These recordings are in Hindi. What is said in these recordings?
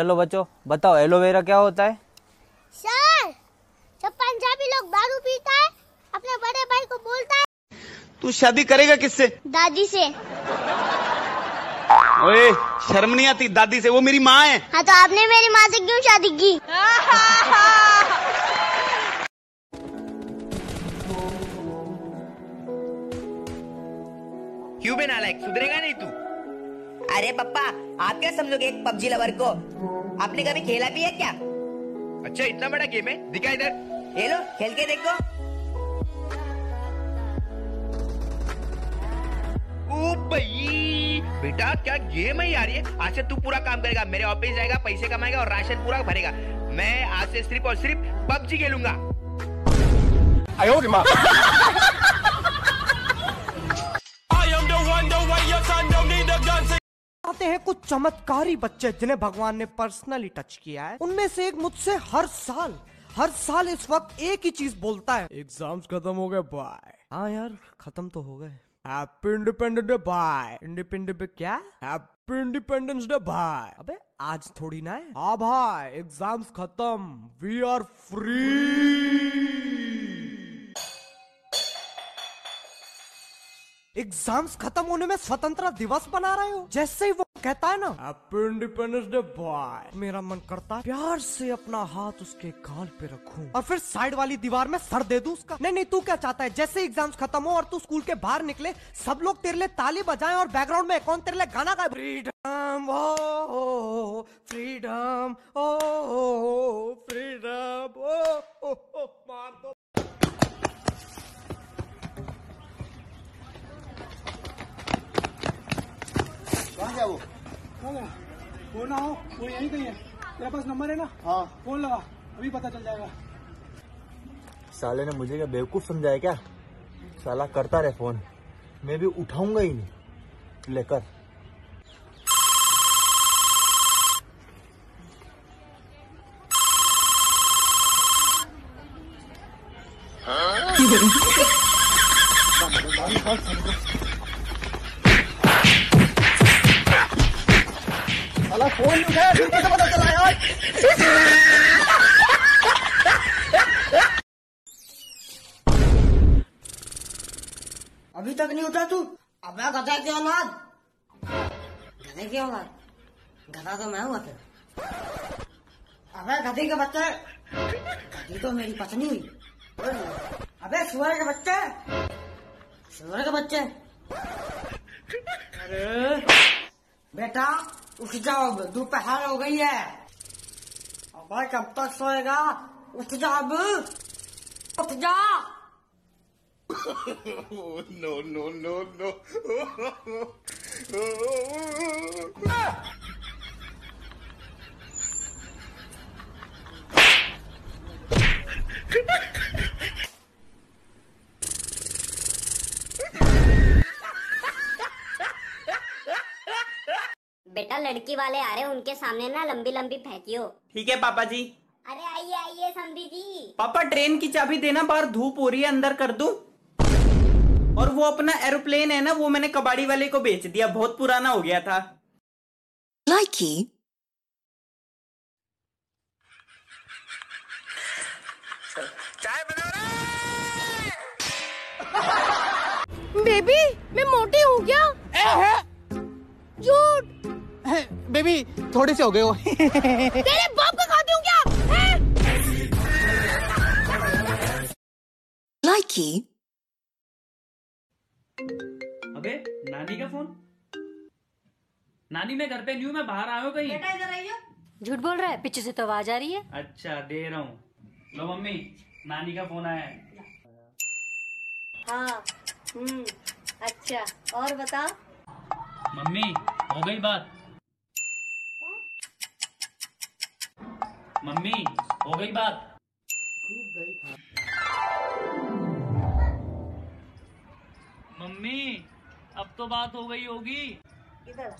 चलो बच्चों बताओ एलोवेरा क्या होता है? सर जब पंजाबी लोग दारू पीता है अपने बड़े भाई को बोलता है तू शादी करेगा किससे? दादी से। ओए शर्म नहीं आती दादी से वो मेरी माँ है। हाँ तो आपने मेरी माँ से क्यों शादी की? क्यों बे नालायक सुधरेगा अरे पप्पा आप क्या समझोगे एक पबजी लवर को? आपने कभी खेला भी है क्या? अच्छा इतना बड़ा गेम है? दिखा इधर। ये लो खेल के देखो। ओ भाई बेटा क्या गेम है यार ये? आज से तू पूरा काम करेगा मेरे ऑफ़िस जाएगा पैसे कमाएगा और राशन पूरा भरेगा। मैं आज से सिर्फ़ और सिर्फ़ पबजी खेलूँगा। कुछ चमत्कारी बच्चे जिन्हें भगवान ने पर्सनली टच किया है उनमें से एक मुझसे हर साल हर साल इस वक्त एक ही चीज़ बोलता है। एग्ज़ाम्स खत्म हो गए बाय हाँ यार खत्म तो हो गए। Happy independence day bye independence day क्या? हैप्पी इंडिपेंडेंस डे बाय अबे आज थोड़ी ना है। हाँ भाई एग्ज़ाम्स खत्म. वी आर फ्री एग्ज़ाम्स खत्म होने में स्वतंत्रता दिवस बना रहे हो? जैसे ही वो कहता है ना हैप्पी इंडिपेंडेंस डे बॉय मेरा मन करता है प्यार से अपना हाथ उसके गाल पे रखूँ और फिर साइड वाली दीवार में सर दे दूँ उसका। नहीं नहीं तू क्या चाहता है? जैसे एग्ज़ाम्स खत्म हो और तू स्कूल के बाहर निकले सब लोग तेरे लिए ताली बजाएँ और बैकग्राउंड में कौन तेरे लिए गाना गाए? Freedom oh freedom oh freedom ओ मार दो। फ़ोन ना हो वो यहीं कहीं है तेरे पास नंबर है ना? हाँ। फ़ोन लगा अभी पता चल जाएगा। साले ने मुझे क्या बेवकूफ़ समझाया क्या? साला करता रहे फ़ोन। मैं भी उठाऊँगा ही नहीं लेकर। साला यार। अभी तक नहीं उठा तू? अब गधा की औलाद। गधे की औलाद? गधा तो मैं हुआ फिर अबे गधे के बच्चे। गधी तो मेरी पत्नी। हुई अबे सुअर के बच्चे। सुअर के बच्चे। अरे। बेटा। उठ जाओ दोपहर हो गई है। भाई कब तक सोएगा? उठ जा अब। उठ जा। नो नो नो नो बेटा लड़की वाले आ रहे हैं उनके सामने ना लंबी लंबी फेंकियो। ठीक है पापा जी। अरे आइए आइए समधी जी। पापा ट्रेन की चाबी देना बाहर धूप हो रही है अंदर कर दूँ? और वो अपना एरोप्लेन है ना वो मैंने कबाड़ी वाले को बेच दिया बहुत पुराना हो गया था। Likey. बेबी मैं मोटी हूँ क्या? झूठ बेबी थोड़े से हो गए हो तेरे बाप का खाती हूँ क्या? हैं? Likey. अबे नानी का फ़ोन? नानी मैं घर पे नहीं हूँ मैं बाहर आया हूँ कहीं। इधर आइए झूठ बोल रहा है? पीछे से तो आवाज़ आ रही है। अच्छा दे रहा हूँ। लो मम्मी नानी का फ़ोन आया है। हाँ हम्म अच्छा और बताओ? मम्मी हो गई बात? मम्मी हो गई बात। मम्मी अब तो बात हो गई होगी। इधर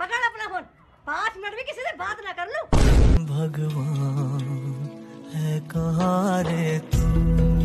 पकड़ अपना फ़ोन। पाँच मिनट में किसी से बात ना कर लूँ। भगवान है कहा रे तू?